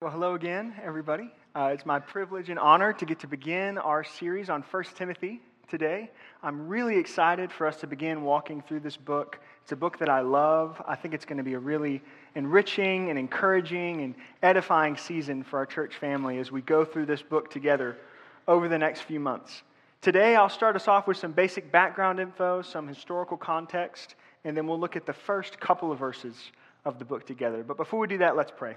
Well, hello again, everybody. Uh, it's my privilege and honor to get to begin our series on 1 Timothy today. I'm really excited for us to begin walking through this book. It's a book that I love. I think it's going to be a really enriching and encouraging and edifying season for our church family as we go through this book together over the next few months. Today, I'll start us off with some basic background info, some historical context, and then we'll look at the first couple of verses of the book together. But before we do that, let's pray.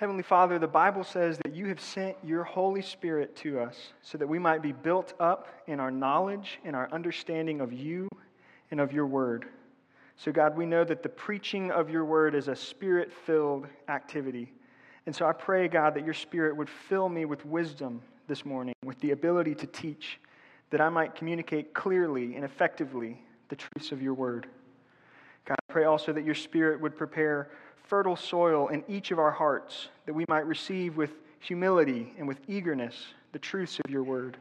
Heavenly Father, the Bible says that you have sent your Holy Spirit to us so that we might be built up in our knowledge and our understanding of you and of your word. So, God, we know that the preaching of your word is a spirit filled activity. And so I pray, God, that your spirit would fill me with wisdom this morning, with the ability to teach, that I might communicate clearly and effectively the truths of your word. God, I pray also that your spirit would prepare fertile soil in each of our hearts, that we might receive with humility and with eagerness the truths of your word.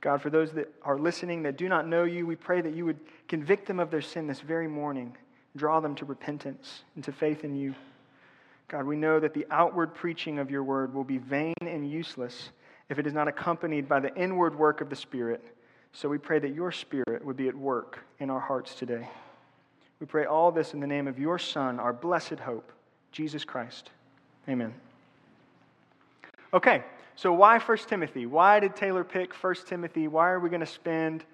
God, for those that are listening that do not know you, we pray that you would convict them of their sin this very morning, draw them to repentance and to faith in you. God, we know that the outward preaching of your word will be vain and useless if it is not accompanied by the inward work of the Spirit. So we pray that your Spirit would be at work in our hearts today. We pray all this in the name of your Son, our blessed hope, Jesus Christ. Amen. Okay, so why 1 Timothy? Why did Taylor pick 1 Timothy? Why are we going to spend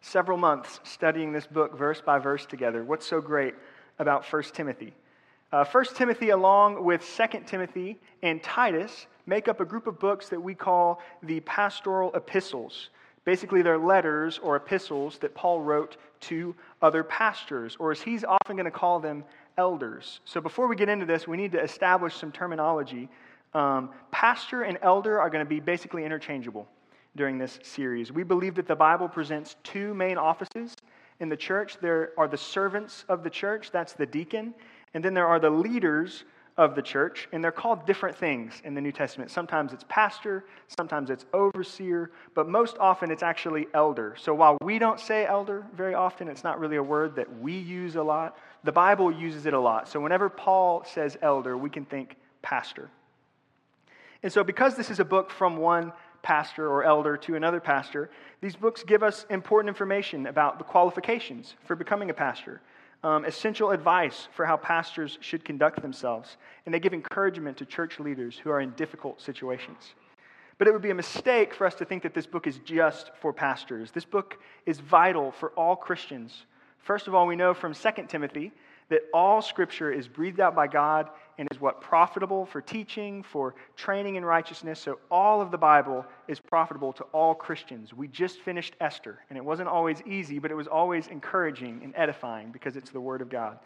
several months studying this book verse by verse together? What's so great about 1 Timothy? Uh, 1 Timothy, along with 2 Timothy and Titus, make up a group of books that we call the pastoral epistles. Basically, they're letters or epistles that Paul wrote to other pastors, or as he's often going to call them, elders. So before we get into this, we need to establish some terminology. Um, pastor and elder are going to be basically interchangeable during this series. We believe that the Bible presents two main offices in the church there are the servants of the church, that's the deacon, and then there are the leaders of the church, and they're called different things in the New Testament. Sometimes it's pastor, sometimes it's overseer, but most often it's actually elder. So while we don't say elder very often, it's not really a word that we use a lot. The Bible uses it a lot. So whenever Paul says elder, we can think pastor. And so, because this is a book from one pastor or elder to another pastor, these books give us important information about the qualifications for becoming a pastor um, essential advice for how pastors should conduct themselves, and they give encouragement to church leaders who are in difficult situations. But it would be a mistake for us to think that this book is just for pastors. This book is vital for all Christians. First of all, we know from 2 Timothy that all scripture is breathed out by God and is what profitable for teaching, for training in righteousness. So all of the Bible is profitable to all Christians. We just finished Esther, and it wasn't always easy, but it was always encouraging and edifying because it's the Word of God.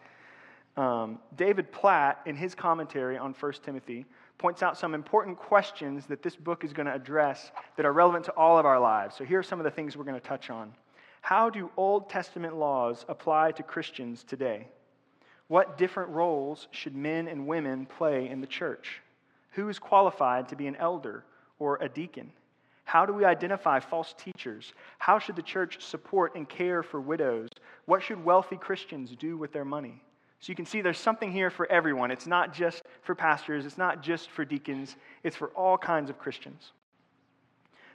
Um, David Platt, in his commentary on 1 Timothy, points out some important questions that this book is going to address that are relevant to all of our lives. So here are some of the things we're going to touch on. How do Old Testament laws apply to Christians today? What different roles should men and women play in the church? Who is qualified to be an elder or a deacon? How do we identify false teachers? How should the church support and care for widows? What should wealthy Christians do with their money? So you can see there's something here for everyone. It's not just for pastors, it's not just for deacons, it's for all kinds of Christians.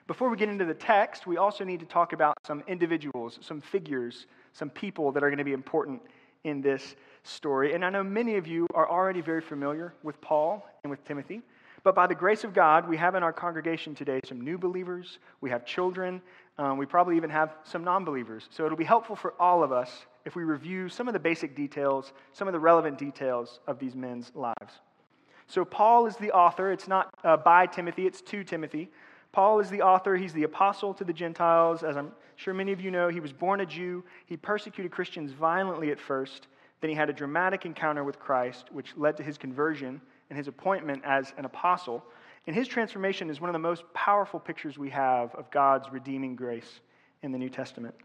Before we get into the text, we also need to talk about some individuals, some figures, some people that are going to be important in this story. And I know many of you are already very familiar with Paul and with Timothy. But by the grace of God, we have in our congregation today some new believers, we have children, um, we probably even have some non believers. So it'll be helpful for all of us if we review some of the basic details, some of the relevant details of these men's lives. So Paul is the author. It's not uh, by Timothy, it's to Timothy. Paul is the author. He's the apostle to the Gentiles. As I'm sure many of you know, he was born a Jew. He persecuted Christians violently at first. Then he had a dramatic encounter with Christ, which led to his conversion and his appointment as an apostle. And his transformation is one of the most powerful pictures we have of God's redeeming grace in the New Testament.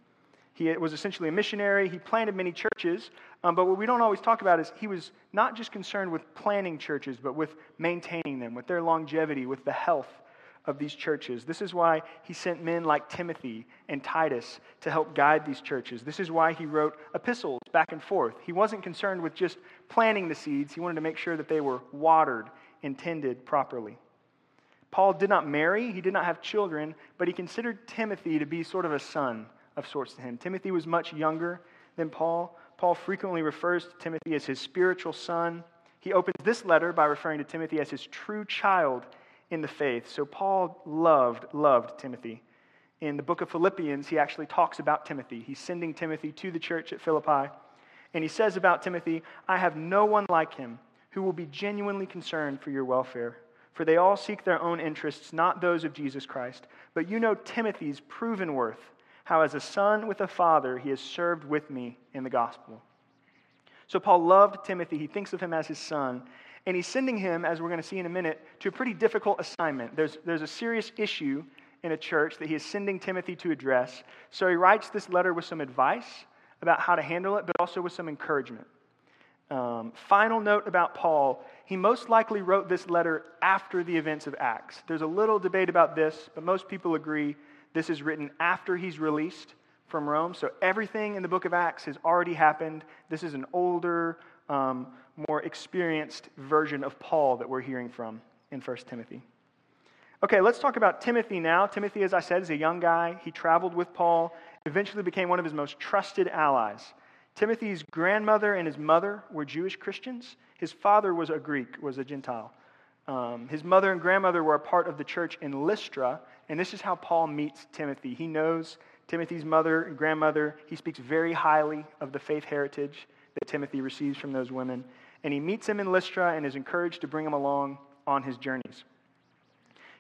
He was essentially a missionary. He planted many churches. Um, but what we don't always talk about is he was not just concerned with planting churches, but with maintaining them, with their longevity, with the health of these churches. This is why he sent men like Timothy and Titus to help guide these churches. This is why he wrote epistles back and forth. He wasn't concerned with just planting the seeds, he wanted to make sure that they were watered and tended properly. Paul did not marry, he did not have children, but he considered Timothy to be sort of a son of sorts to him. Timothy was much younger than Paul. Paul frequently refers to Timothy as his spiritual son. He opens this letter by referring to Timothy as his true child in the faith. So Paul loved, loved Timothy. In the book of Philippians, he actually talks about Timothy. He's sending Timothy to the church at Philippi. And he says about Timothy, I have no one like him who will be genuinely concerned for your welfare. For they all seek their own interests, not those of Jesus Christ. But you know Timothy's proven worth, how as a son with a father he has served with me in the gospel. So Paul loved Timothy. He thinks of him as his son. And he's sending him, as we're going to see in a minute, to a pretty difficult assignment. There's, there's a serious issue in a church that he is sending Timothy to address. So he writes this letter with some advice about how to handle it, but also with some encouragement. Um, final note about Paul he most likely wrote this letter after the events of Acts. There's a little debate about this, but most people agree this is written after he's released from Rome. So everything in the book of Acts has already happened. This is an older, um, more experienced version of Paul that we're hearing from in 1 Timothy. Okay, let's talk about Timothy now. Timothy, as I said, is a young guy. He traveled with Paul, eventually became one of his most trusted allies. Timothy's grandmother and his mother were Jewish Christians. His father was a Greek, was a Gentile. Um, his mother and grandmother were a part of the church in Lystra, and this is how Paul meets Timothy. He knows Timothy's mother and grandmother. He speaks very highly of the faith heritage that Timothy receives from those women and he meets him in Lystra and is encouraged to bring him along on his journeys.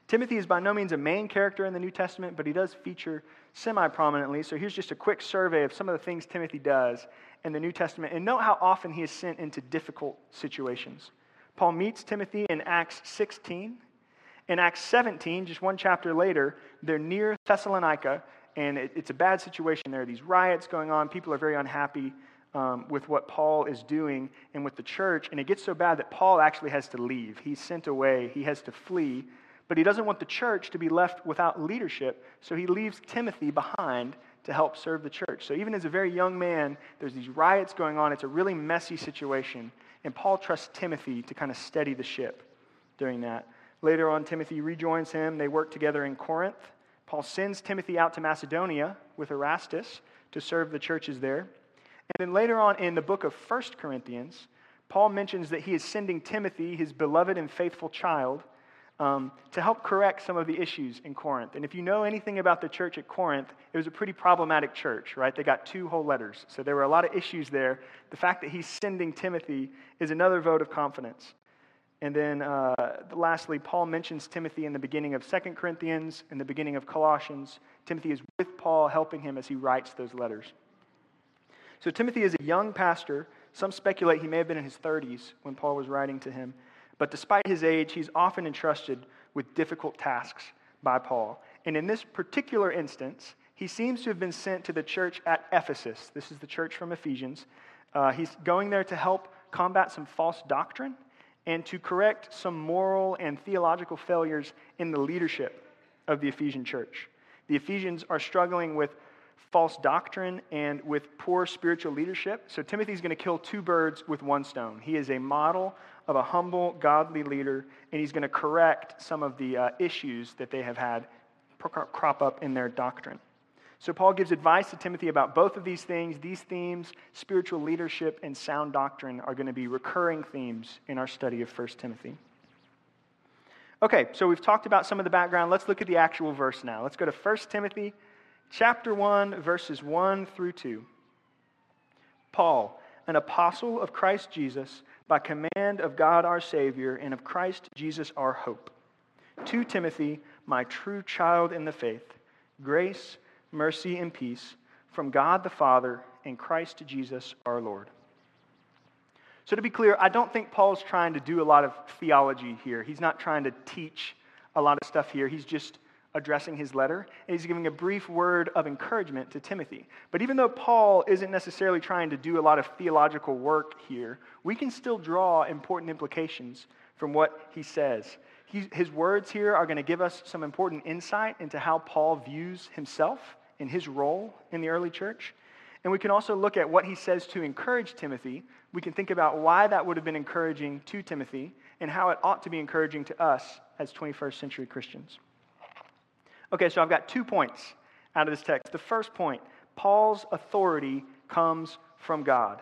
Timothy is by no means a main character in the New Testament, but he does feature semi prominently. So here's just a quick survey of some of the things Timothy does in the New Testament. And note how often he is sent into difficult situations. Paul meets Timothy in Acts 16. In Acts 17, just one chapter later, they're near Thessalonica, and it's a bad situation. There these riots going on. People are very unhappy um, with what Paul is doing and with the church. And it gets so bad that Paul actually has to leave. He's sent away, he has to flee. But he doesn't want the church to be left without leadership. So he leaves Timothy behind to help serve the church. So even as a very young man, there's these riots going on. It's a really messy situation. And Paul trusts Timothy to kind of steady the ship during that. Later on, Timothy rejoins him. They work together in Corinth. Paul sends Timothy out to Macedonia with Erastus to serve the churches there. And then later on in the book of 1 Corinthians, Paul mentions that he is sending Timothy, his beloved and faithful child, um, to help correct some of the issues in Corinth. And if you know anything about the church at Corinth, it was a pretty problematic church, right? They got two whole letters. So there were a lot of issues there. The fact that he's sending Timothy is another vote of confidence. And then uh, lastly, Paul mentions Timothy in the beginning of 2 Corinthians, in the beginning of Colossians. Timothy is with Paul, helping him as he writes those letters. So Timothy is a young pastor. Some speculate he may have been in his 30s when Paul was writing to him. But despite his age, he's often entrusted with difficult tasks by Paul. And in this particular instance, he seems to have been sent to the church at Ephesus. This is the church from Ephesians. Uh, he's going there to help combat some false doctrine and to correct some moral and theological failures in the leadership of the Ephesian church. The Ephesians are struggling with false doctrine and with poor spiritual leadership. So Timothy's going to kill two birds with one stone. He is a model of a humble, godly leader, and he's going to correct some of the uh, issues that they have had crop up in their doctrine. So Paul gives advice to Timothy about both of these things. These themes, spiritual leadership and sound doctrine, are going to be recurring themes in our study of 1 Timothy. Okay, so we've talked about some of the background. Let's look at the actual verse now. Let's go to 1 Timothy chapter 1, verses 1 through 2. Paul, an apostle of Christ Jesus, by command of God our Savior and of Christ Jesus our hope. To Timothy, my true child in the faith, grace, mercy, and peace from God the Father and Christ Jesus our Lord. So, to be clear, I don't think Paul's trying to do a lot of theology here. He's not trying to teach a lot of stuff here. He's just addressing his letter, and he's giving a brief word of encouragement to Timothy. But even though Paul isn't necessarily trying to do a lot of theological work here, we can still draw important implications from what he says. His words here are going to give us some important insight into how Paul views himself and his role in the early church. And we can also look at what he says to encourage Timothy. We can think about why that would have been encouraging to Timothy and how it ought to be encouraging to us as 21st century Christians. Okay, so I've got two points out of this text. The first point Paul's authority comes from God.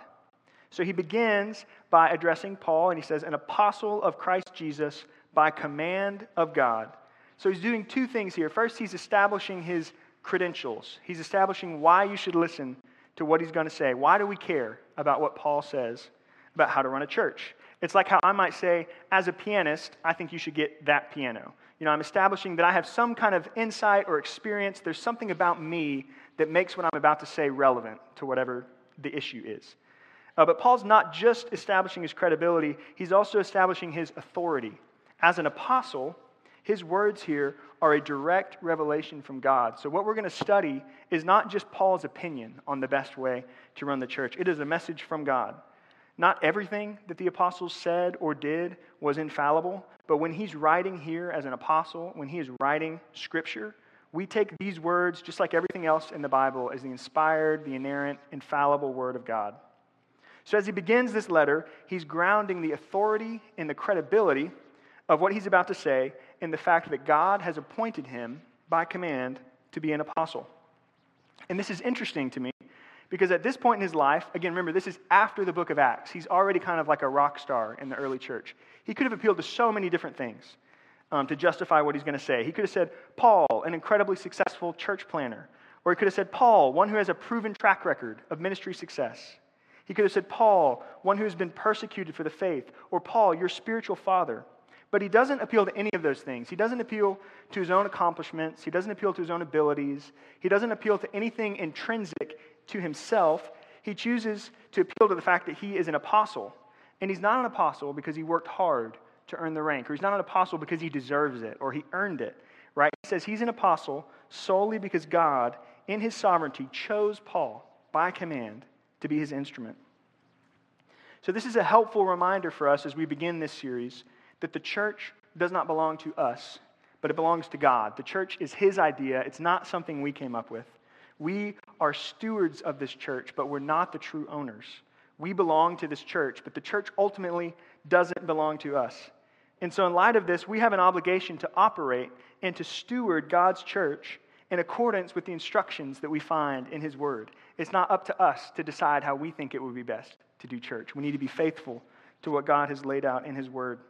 So he begins by addressing Paul, and he says, An apostle of Christ Jesus by command of God. So he's doing two things here. First, he's establishing his credentials, he's establishing why you should listen to what he's going to say. Why do we care about what Paul says about how to run a church? It's like how I might say, as a pianist, I think you should get that piano. You know, I'm establishing that I have some kind of insight or experience. There's something about me that makes what I'm about to say relevant to whatever the issue is. Uh, but Paul's not just establishing his credibility, he's also establishing his authority. As an apostle, his words here are a direct revelation from God. So, what we're going to study is not just Paul's opinion on the best way to run the church, it is a message from God. Not everything that the apostles said or did was infallible, but when he's writing here as an apostle, when he is writing scripture, we take these words, just like everything else in the Bible, as the inspired, the inerrant, infallible word of God. So as he begins this letter, he's grounding the authority and the credibility of what he's about to say in the fact that God has appointed him by command to be an apostle. And this is interesting to me because at this point in his life, again, remember, this is after the book of Acts. He's already kind of like a rock star in the early church. He could have appealed to so many different things um, to justify what he's going to say. He could have said, Paul, an incredibly successful church planner. Or he could have said, Paul, one who has a proven track record of ministry success. He could have said, Paul, one who has been persecuted for the faith. Or Paul, your spiritual father. But he doesn't appeal to any of those things. He doesn't appeal to his own accomplishments. He doesn't appeal to his own abilities. He doesn't appeal to anything intrinsic to himself, he chooses to appeal to the fact that he is an apostle. And he's not an apostle because he worked hard to earn the rank, or he's not an apostle because he deserves it or he earned it, right? He says he's an apostle solely because God, in his sovereignty, chose Paul by command to be his instrument. So, this is a helpful reminder for us as we begin this series that the church does not belong to us, but it belongs to God. The church is his idea, it's not something we came up with. We are stewards of this church, but we're not the true owners. We belong to this church, but the church ultimately doesn't belong to us. And so, in light of this, we have an obligation to operate and to steward God's church in accordance with the instructions that we find in His Word. It's not up to us to decide how we think it would be best to do church. We need to be faithful to what God has laid out in His Word.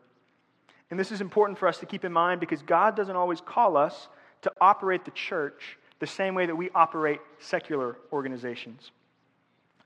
And this is important for us to keep in mind because God doesn't always call us to operate the church the same way that we operate secular organizations.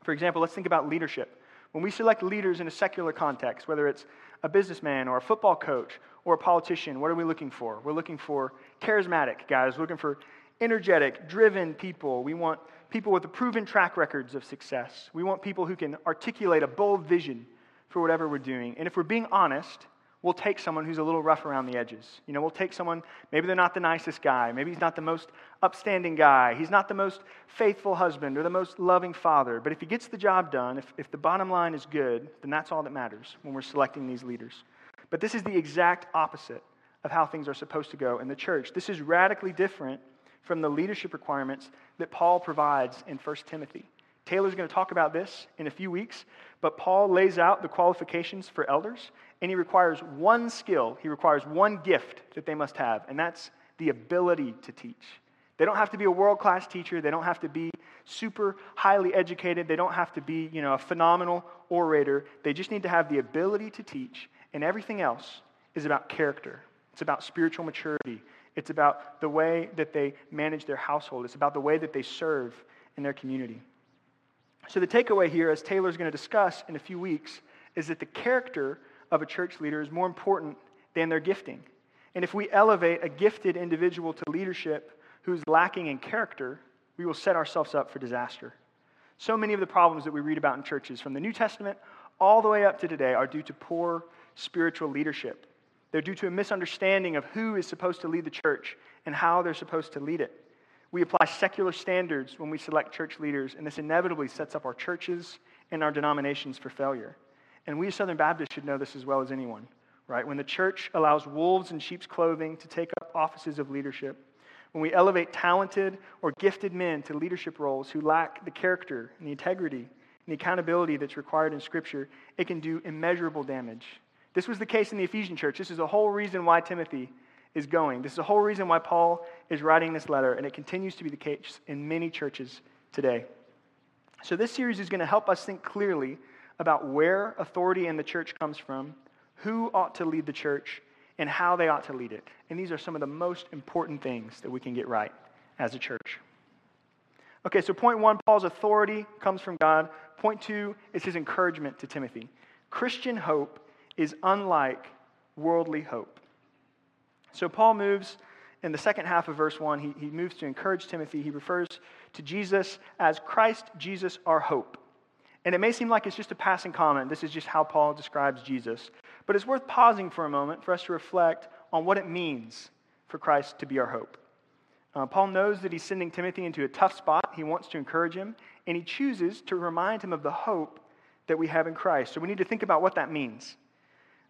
For example, let's think about leadership. When we select leaders in a secular context, whether it's a businessman or a football coach or a politician, what are we looking for? We're looking for charismatic guys, We're looking for energetic, driven people. We want people with proven track records of success. We want people who can articulate a bold vision for whatever we're doing. And if we're being honest, we'll take someone who's a little rough around the edges. You know, we'll take someone, maybe they're not the nicest guy, maybe he's not the most upstanding guy, he's not the most faithful husband or the most loving father. But if he gets the job done, if, if the bottom line is good, then that's all that matters when we're selecting these leaders. But this is the exact opposite of how things are supposed to go in the church. This is radically different from the leadership requirements that Paul provides in 1 Timothy. Taylor's going to talk about this in a few weeks, but Paul lays out the qualifications for elders, and he requires one skill, he requires one gift that they must have, and that's the ability to teach. They don't have to be a world class teacher, they don't have to be super highly educated, they don't have to be you know, a phenomenal orator. They just need to have the ability to teach, and everything else is about character. It's about spiritual maturity. It's about the way that they manage their household. It's about the way that they serve in their community. So, the takeaway here, as Taylor's going to discuss in a few weeks, is that the character of a church leader is more important than their gifting. And if we elevate a gifted individual to leadership who's lacking in character, we will set ourselves up for disaster. So many of the problems that we read about in churches from the New Testament all the way up to today are due to poor spiritual leadership. They're due to a misunderstanding of who is supposed to lead the church and how they're supposed to lead it. We apply secular standards when we select church leaders, and this inevitably sets up our churches and our denominations for failure. And we as Southern Baptists should know this as well as anyone, right? When the church allows wolves in sheep's clothing to take up offices of leadership, when we elevate talented or gifted men to leadership roles who lack the character and the integrity and the accountability that's required in Scripture, it can do immeasurable damage. This was the case in the Ephesian church. This is the whole reason why Timothy is going. This is the whole reason why Paul is writing this letter, and it continues to be the case in many churches today. So, this series is going to help us think clearly about where authority in the church comes from, who ought to lead the church, and how they ought to lead it. And these are some of the most important things that we can get right as a church. Okay, so point one Paul's authority comes from God. Point two is his encouragement to Timothy. Christian hope is unlike worldly hope. So Paul moves in the second half of verse 1, he, he moves to encourage Timothy. He refers to Jesus as Christ Jesus, our hope. And it may seem like it's just a passing comment. This is just how Paul describes Jesus. But it's worth pausing for a moment for us to reflect on what it means for Christ to be our hope. Uh, Paul knows that he's sending Timothy into a tough spot. He wants to encourage him, and he chooses to remind him of the hope that we have in Christ. So we need to think about what that means.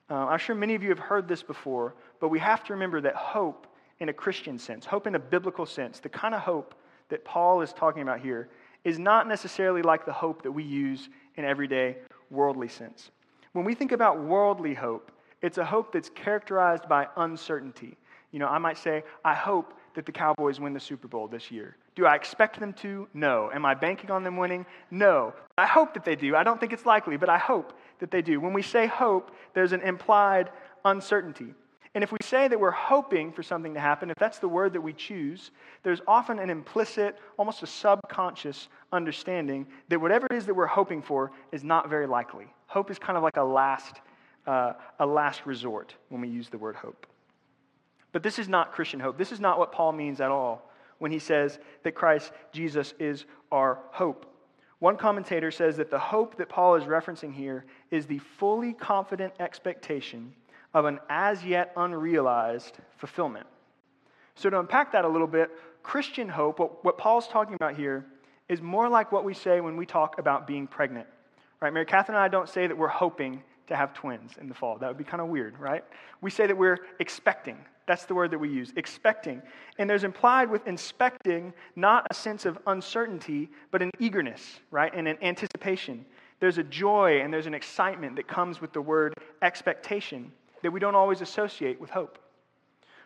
Uh, I'm sure many of you have heard this before, but we have to remember that hope in a Christian sense, hope in a biblical sense, the kind of hope that Paul is talking about here, is not necessarily like the hope that we use in everyday worldly sense. When we think about worldly hope, it's a hope that's characterized by uncertainty. You know, I might say, I hope that the Cowboys win the Super Bowl this year. Do I expect them to? No. Am I banking on them winning? No. I hope that they do. I don't think it's likely, but I hope that they do. When we say hope, there's an implied uncertainty. And if we say that we're hoping for something to happen, if that's the word that we choose, there's often an implicit, almost a subconscious understanding that whatever it is that we're hoping for is not very likely. Hope is kind of like a last, uh, a last resort when we use the word hope. But this is not Christian hope. This is not what Paul means at all when he says that Christ Jesus is our hope. One commentator says that the hope that Paul is referencing here is the fully confident expectation of an as yet unrealized fulfillment. So, to unpack that a little bit, Christian hope, what, what Paul's talking about here, is more like what we say when we talk about being pregnant. Right? Mary Catherine and I don't say that we're hoping to have twins in the fall. That would be kind of weird, right? We say that we're expecting. That's the word that we use, expecting. And there's implied with inspecting not a sense of uncertainty, but an eagerness, right? And an anticipation. There's a joy and there's an excitement that comes with the word expectation that we don't always associate with hope.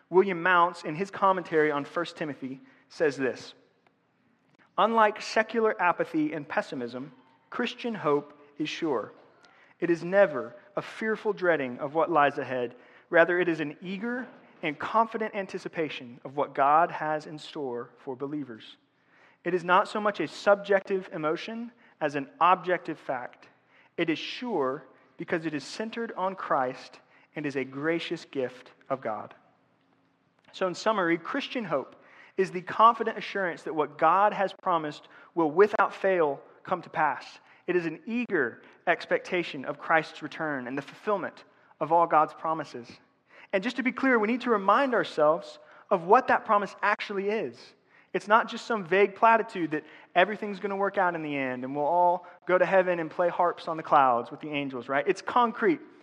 William Mounce, in his commentary on 1 Timothy, says this Unlike secular apathy and pessimism, Christian hope is sure. It is never a fearful dreading of what lies ahead. Rather, it is an eager and confident anticipation of what God has in store for believers. It is not so much a subjective emotion as an objective fact. It is sure because it is centered on Christ and is a gracious gift of God. So, in summary, Christian hope is the confident assurance that what God has promised will without fail come to pass. It is an eager expectation of Christ's return and the fulfillment of all God's promises. And just to be clear, we need to remind ourselves of what that promise actually is. It's not just some vague platitude that everything's going to work out in the end and we'll all go to heaven and play harps on the clouds with the angels, right? It's concrete.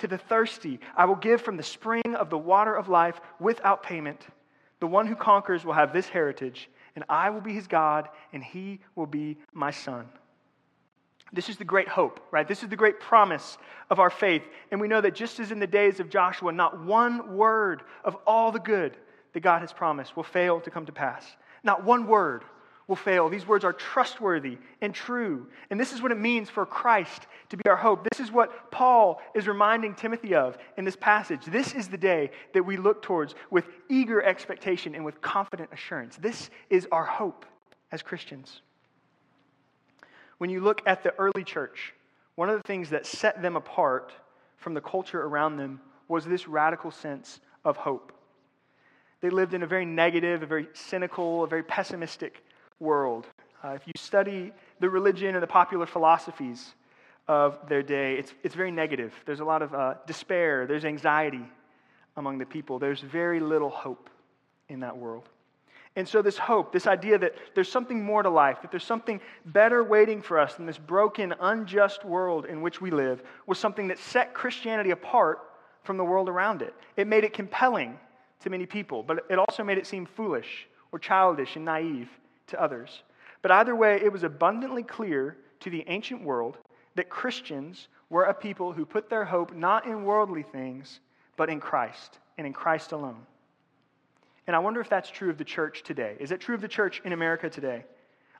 To the thirsty, I will give from the spring of the water of life without payment. The one who conquers will have this heritage, and I will be his God, and he will be my son. This is the great hope, right? This is the great promise of our faith. And we know that just as in the days of Joshua, not one word of all the good that God has promised will fail to come to pass. Not one word will fail. These words are trustworthy and true. And this is what it means for Christ to be our hope. This is what Paul is reminding Timothy of in this passage. This is the day that we look towards with eager expectation and with confident assurance. This is our hope as Christians. When you look at the early church, one of the things that set them apart from the culture around them was this radical sense of hope. They lived in a very negative, a very cynical, a very pessimistic world. Uh, if you study the religion and the popular philosophies of their day, it's, it's very negative. There's a lot of uh, despair, there's anxiety among the people. There's very little hope in that world. And so, this hope, this idea that there's something more to life, that there's something better waiting for us than this broken, unjust world in which we live, was something that set Christianity apart from the world around it. It made it compelling to many people, but it also made it seem foolish or childish and naive to others. But either way, it was abundantly clear to the ancient world that Christians were a people who put their hope not in worldly things, but in Christ and in Christ alone. And I wonder if that's true of the church today. Is it true of the church in America today?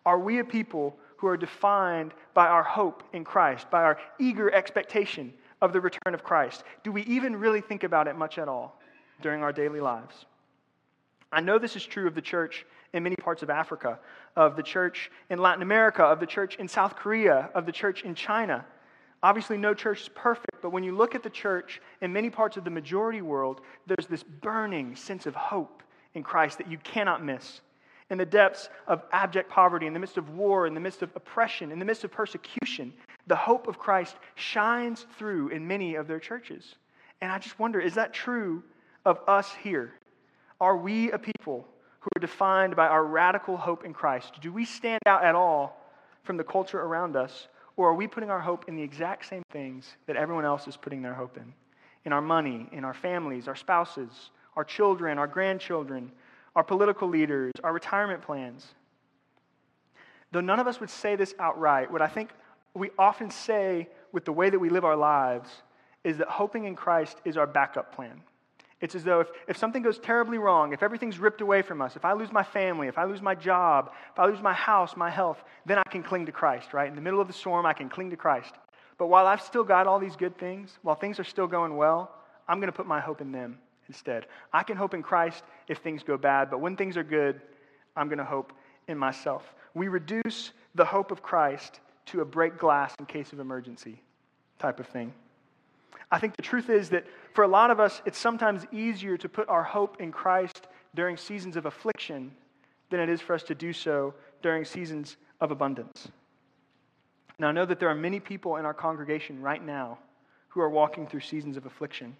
Are we a people who are defined by our hope in Christ, by our eager expectation of the return of Christ? Do we even really think about it much at all during our daily lives? I know this is true of the church in many parts of Africa, of the church in Latin America, of the church in South Korea, of the church in China. Obviously, no church is perfect, but when you look at the church in many parts of the majority world, there's this burning sense of hope in Christ that you cannot miss. In the depths of abject poverty, in the midst of war, in the midst of oppression, in the midst of persecution, the hope of Christ shines through in many of their churches. And I just wonder is that true of us here? Are we a people who are defined by our radical hope in Christ? Do we stand out at all from the culture around us, or are we putting our hope in the exact same things that everyone else is putting their hope in? In our money, in our families, our spouses, our children, our grandchildren, our political leaders, our retirement plans. Though none of us would say this outright, what I think we often say with the way that we live our lives is that hoping in Christ is our backup plan. It's as though if, if something goes terribly wrong, if everything's ripped away from us, if I lose my family, if I lose my job, if I lose my house, my health, then I can cling to Christ, right? In the middle of the storm, I can cling to Christ. But while I've still got all these good things, while things are still going well, I'm going to put my hope in them instead. I can hope in Christ if things go bad, but when things are good, I'm going to hope in myself. We reduce the hope of Christ to a break glass in case of emergency type of thing. I think the truth is that for a lot of us, it's sometimes easier to put our hope in Christ during seasons of affliction than it is for us to do so during seasons of abundance. Now, I know that there are many people in our congregation right now who are walking through seasons of affliction.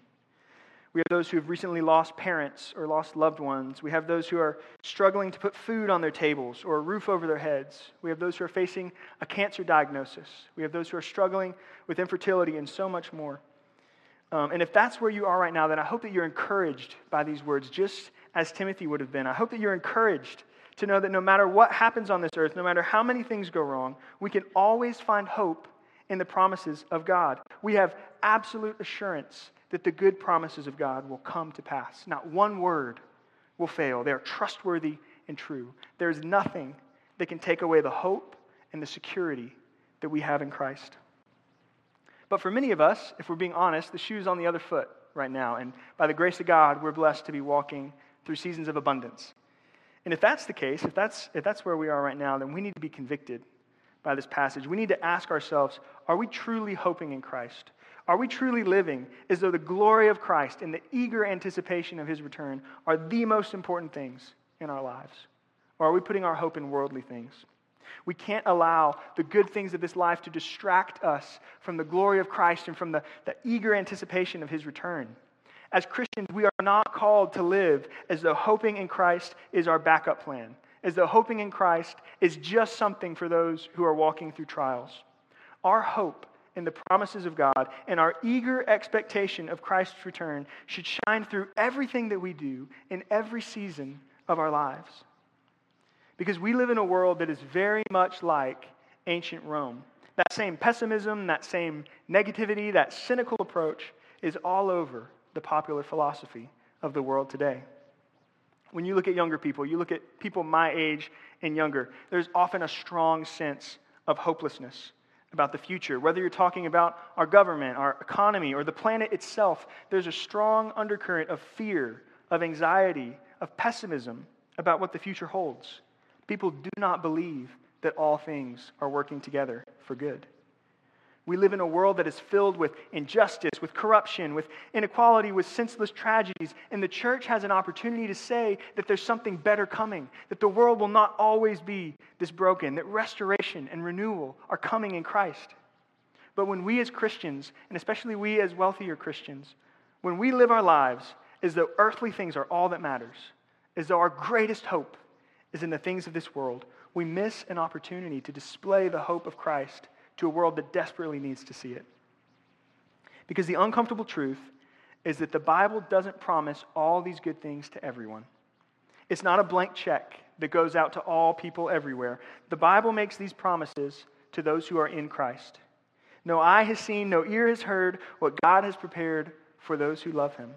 We have those who have recently lost parents or lost loved ones. We have those who are struggling to put food on their tables or a roof over their heads. We have those who are facing a cancer diagnosis. We have those who are struggling with infertility and so much more. Um, and if that's where you are right now, then I hope that you're encouraged by these words, just as Timothy would have been. I hope that you're encouraged to know that no matter what happens on this earth, no matter how many things go wrong, we can always find hope in the promises of God. We have absolute assurance that the good promises of God will come to pass. Not one word will fail. They are trustworthy and true. There's nothing that can take away the hope and the security that we have in Christ. But for many of us, if we're being honest, the shoe's on the other foot right now. And by the grace of God, we're blessed to be walking through seasons of abundance. And if that's the case, if that's, if that's where we are right now, then we need to be convicted by this passage. We need to ask ourselves are we truly hoping in Christ? Are we truly living as though the glory of Christ and the eager anticipation of his return are the most important things in our lives? Or are we putting our hope in worldly things? We can't allow the good things of this life to distract us from the glory of Christ and from the, the eager anticipation of his return. As Christians, we are not called to live as though hoping in Christ is our backup plan, as though hoping in Christ is just something for those who are walking through trials. Our hope in the promises of God and our eager expectation of Christ's return should shine through everything that we do in every season of our lives. Because we live in a world that is very much like ancient Rome. That same pessimism, that same negativity, that cynical approach is all over the popular philosophy of the world today. When you look at younger people, you look at people my age and younger, there's often a strong sense of hopelessness about the future. Whether you're talking about our government, our economy, or the planet itself, there's a strong undercurrent of fear, of anxiety, of pessimism about what the future holds. People do not believe that all things are working together for good. We live in a world that is filled with injustice, with corruption, with inequality, with senseless tragedies. And the church has an opportunity to say that there's something better coming, that the world will not always be this broken, that restoration and renewal are coming in Christ. But when we as Christians, and especially we as wealthier Christians, when we live our lives as though earthly things are all that matters, as though our greatest hope is in the things of this world, we miss an opportunity to display the hope of Christ to a world that desperately needs to see it. Because the uncomfortable truth is that the Bible doesn't promise all these good things to everyone. It's not a blank check that goes out to all people everywhere. The Bible makes these promises to those who are in Christ. No eye has seen, no ear has heard what God has prepared for those who love him.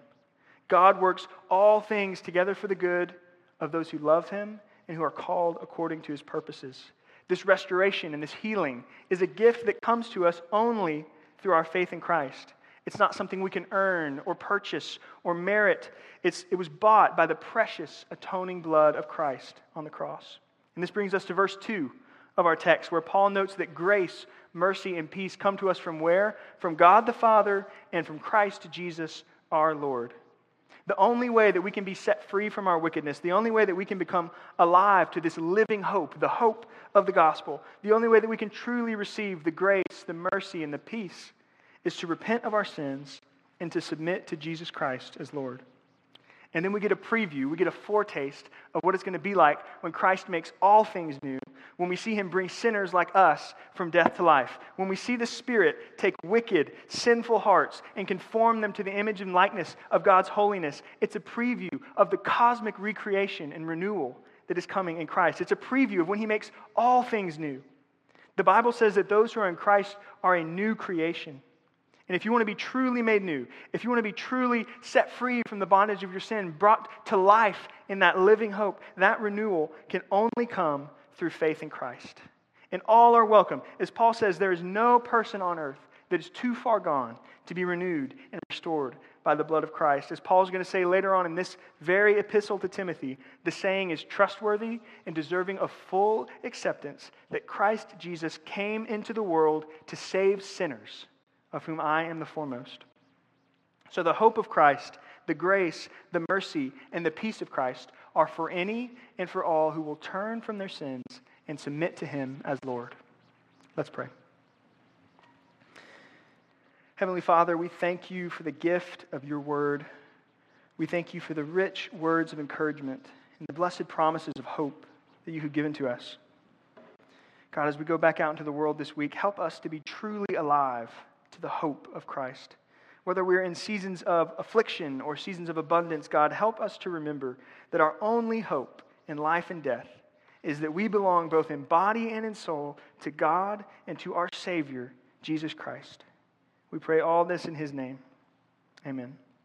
God works all things together for the good of those who love him and who are called according to his purposes. This restoration and this healing is a gift that comes to us only through our faith in Christ. It's not something we can earn or purchase or merit. It's, it was bought by the precious atoning blood of Christ on the cross. And this brings us to verse 2 of our text, where Paul notes that grace, mercy, and peace come to us from where? From God the Father and from Christ Jesus our Lord. The only way that we can be set free from our wickedness, the only way that we can become alive to this living hope, the hope of the gospel, the only way that we can truly receive the grace, the mercy, and the peace is to repent of our sins and to submit to Jesus Christ as Lord. And then we get a preview, we get a foretaste of what it's going to be like when Christ makes all things new, when we see him bring sinners like us from death to life, when we see the Spirit take wicked, sinful hearts and conform them to the image and likeness of God's holiness. It's a preview of the cosmic recreation and renewal that is coming in Christ. It's a preview of when he makes all things new. The Bible says that those who are in Christ are a new creation. And if you want to be truly made new, if you want to be truly set free from the bondage of your sin, brought to life in that living hope, that renewal can only come through faith in Christ. And all are welcome. As Paul says, there is no person on earth that is too far gone to be renewed and restored by the blood of Christ. As Paul is going to say later on in this very epistle to Timothy, the saying is trustworthy and deserving of full acceptance that Christ Jesus came into the world to save sinners of whom I am the foremost. So the hope of Christ, the grace, the mercy, and the peace of Christ are for any and for all who will turn from their sins and submit to him as Lord. Let's pray. Heavenly Father, we thank you for the gift of your word. We thank you for the rich words of encouragement and the blessed promises of hope that you have given to us. God, as we go back out into the world this week, help us to be truly alive to the hope of Christ. Whether we're in seasons of affliction or seasons of abundance, God, help us to remember that our only hope in life and death is that we belong both in body and in soul to God and to our Savior, Jesus Christ. We pray all this in His name. Amen.